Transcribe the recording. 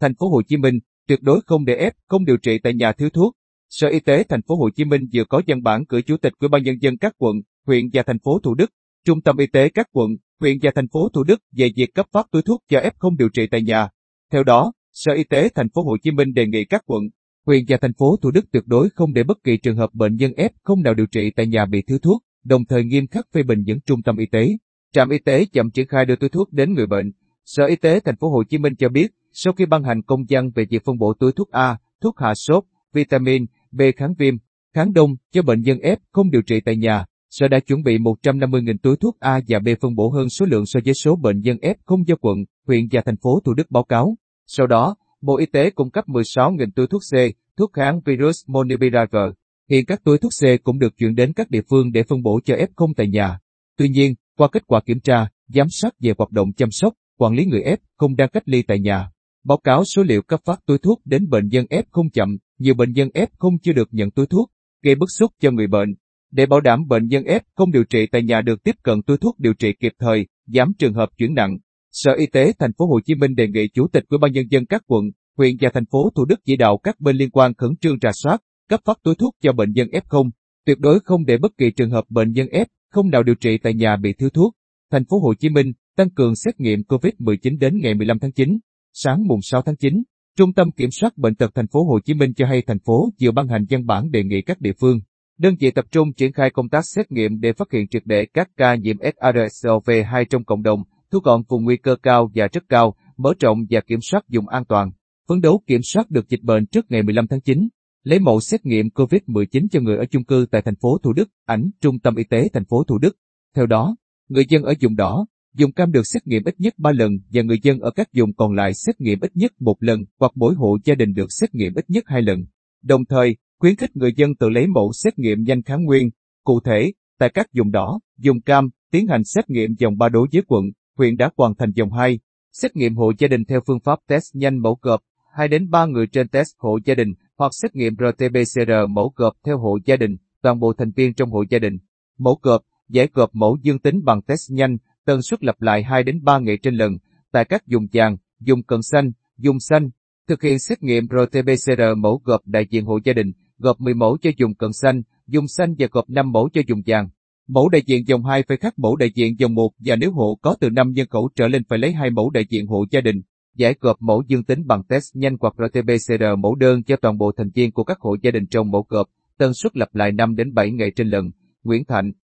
Thành phố Hồ Chí Minh tuyệt đối không để ép không điều trị tại nhà thiếu thuốc. Sở Y tế Thành phố Hồ Chí Minh vừa có văn bản gửi Chủ tịch Ủy ban nhân dân các quận, huyện và thành phố Thủ Đức, Trung tâm Y tế các quận, huyện và thành phố Thủ Đức về việc cấp phát túi thuốc cho F không điều trị tại nhà. Theo đó, Sở Y tế Thành phố Hồ Chí Minh đề nghị các quận, huyện và thành phố Thủ Đức tuyệt đối không để bất kỳ trường hợp bệnh nhân F không nào điều trị tại nhà bị thiếu thuốc, đồng thời nghiêm khắc phê bình những trung tâm y tế, trạm y tế chậm triển khai đưa túi thuốc đến người bệnh. Sở Y tế Thành phố Hồ Chí Minh cho biết, sau khi ban hành công văn về việc phân bổ túi thuốc A, thuốc hạ sốt, vitamin, B kháng viêm, kháng đông cho bệnh nhân F không điều trị tại nhà, Sở đã chuẩn bị 150.000 túi thuốc A và B phân bổ hơn số lượng so với số bệnh nhân F không do quận, huyện và thành phố Thủ Đức báo cáo. Sau đó, Bộ Y tế cung cấp 16.000 túi thuốc C, thuốc kháng virus Molnupiravir. Hiện các túi thuốc C cũng được chuyển đến các địa phương để phân bổ cho F0 tại nhà. Tuy nhiên, qua kết quả kiểm tra, giám sát về hoạt động chăm sóc, quản lý người F không đang cách ly tại nhà, báo cáo số liệu cấp phát túi thuốc đến bệnh nhân F không chậm, nhiều bệnh nhân F không chưa được nhận túi thuốc, gây bức xúc cho người bệnh. Để bảo đảm bệnh nhân F không điều trị tại nhà được tiếp cận túi thuốc điều trị kịp thời, giảm trường hợp chuyển nặng, Sở Y tế Thành phố Hồ Chí Minh đề nghị Chủ tịch Ủy ban nhân dân các quận, huyện và thành phố Thủ Đức chỉ đạo các bên liên quan khẩn trương rà soát, cấp phát túi thuốc cho bệnh nhân F0, tuyệt đối không để bất kỳ trường hợp bệnh nhân F không nào điều trị tại nhà bị thiếu thuốc. Thành phố Hồ Chí Minh tăng cường xét nghiệm COVID-19 đến ngày 15 tháng 9. Sáng mùng 6 tháng 9, Trung tâm Kiểm soát Bệnh tật Thành phố Hồ Chí Minh cho hay thành phố vừa ban hành văn bản đề nghị các địa phương, đơn vị tập trung triển khai công tác xét nghiệm để phát hiện triệt để các ca nhiễm SARS-CoV-2 trong cộng đồng, thu gọn vùng nguy cơ cao và rất cao, mở rộng và kiểm soát dùng an toàn, phấn đấu kiểm soát được dịch bệnh trước ngày 15 tháng 9. Lấy mẫu xét nghiệm COVID-19 cho người ở chung cư tại thành phố Thủ Đức, ảnh Trung tâm Y tế thành phố Thủ Đức. Theo đó, người dân ở vùng đỏ, dùng cam được xét nghiệm ít nhất 3 lần và người dân ở các vùng còn lại xét nghiệm ít nhất một lần hoặc mỗi hộ gia đình được xét nghiệm ít nhất 2 lần. Đồng thời, khuyến khích người dân tự lấy mẫu xét nghiệm nhanh kháng nguyên. Cụ thể, tại các vùng đỏ, dùng cam, tiến hành xét nghiệm dòng 3 đối với quận, huyện đã hoàn thành dòng 2. Xét nghiệm hộ gia đình theo phương pháp test nhanh mẫu gộp, 2 đến 3 người trên test hộ gia đình, hoặc xét nghiệm RT-PCR mẫu gộp theo hộ gia đình, toàn bộ thành viên trong hộ gia đình. Mẫu gộp, giải gộp mẫu dương tính bằng test nhanh, tần suất lặp lại 2 đến 3 ngày trên lần, tại các dùng vàng, dùng cận xanh, dùng xanh. Thực hiện xét nghiệm RT-PCR mẫu gộp đại diện hộ gia đình, gộp 10 mẫu cho dùng cận xanh, dùng xanh và gộp 5 mẫu cho dùng vàng. Mẫu đại diện dòng 2 phải khác mẫu đại diện dòng 1 và nếu hộ có từ 5 nhân khẩu trở lên phải lấy hai mẫu đại diện hộ gia đình. Giải gộp mẫu dương tính bằng test nhanh hoặc RT-PCR mẫu đơn cho toàn bộ thành viên của các hộ gia đình trong mẫu gộp, tần suất lặp lại 5 đến 7 ngày trên lần. Nguyễn Thạnh,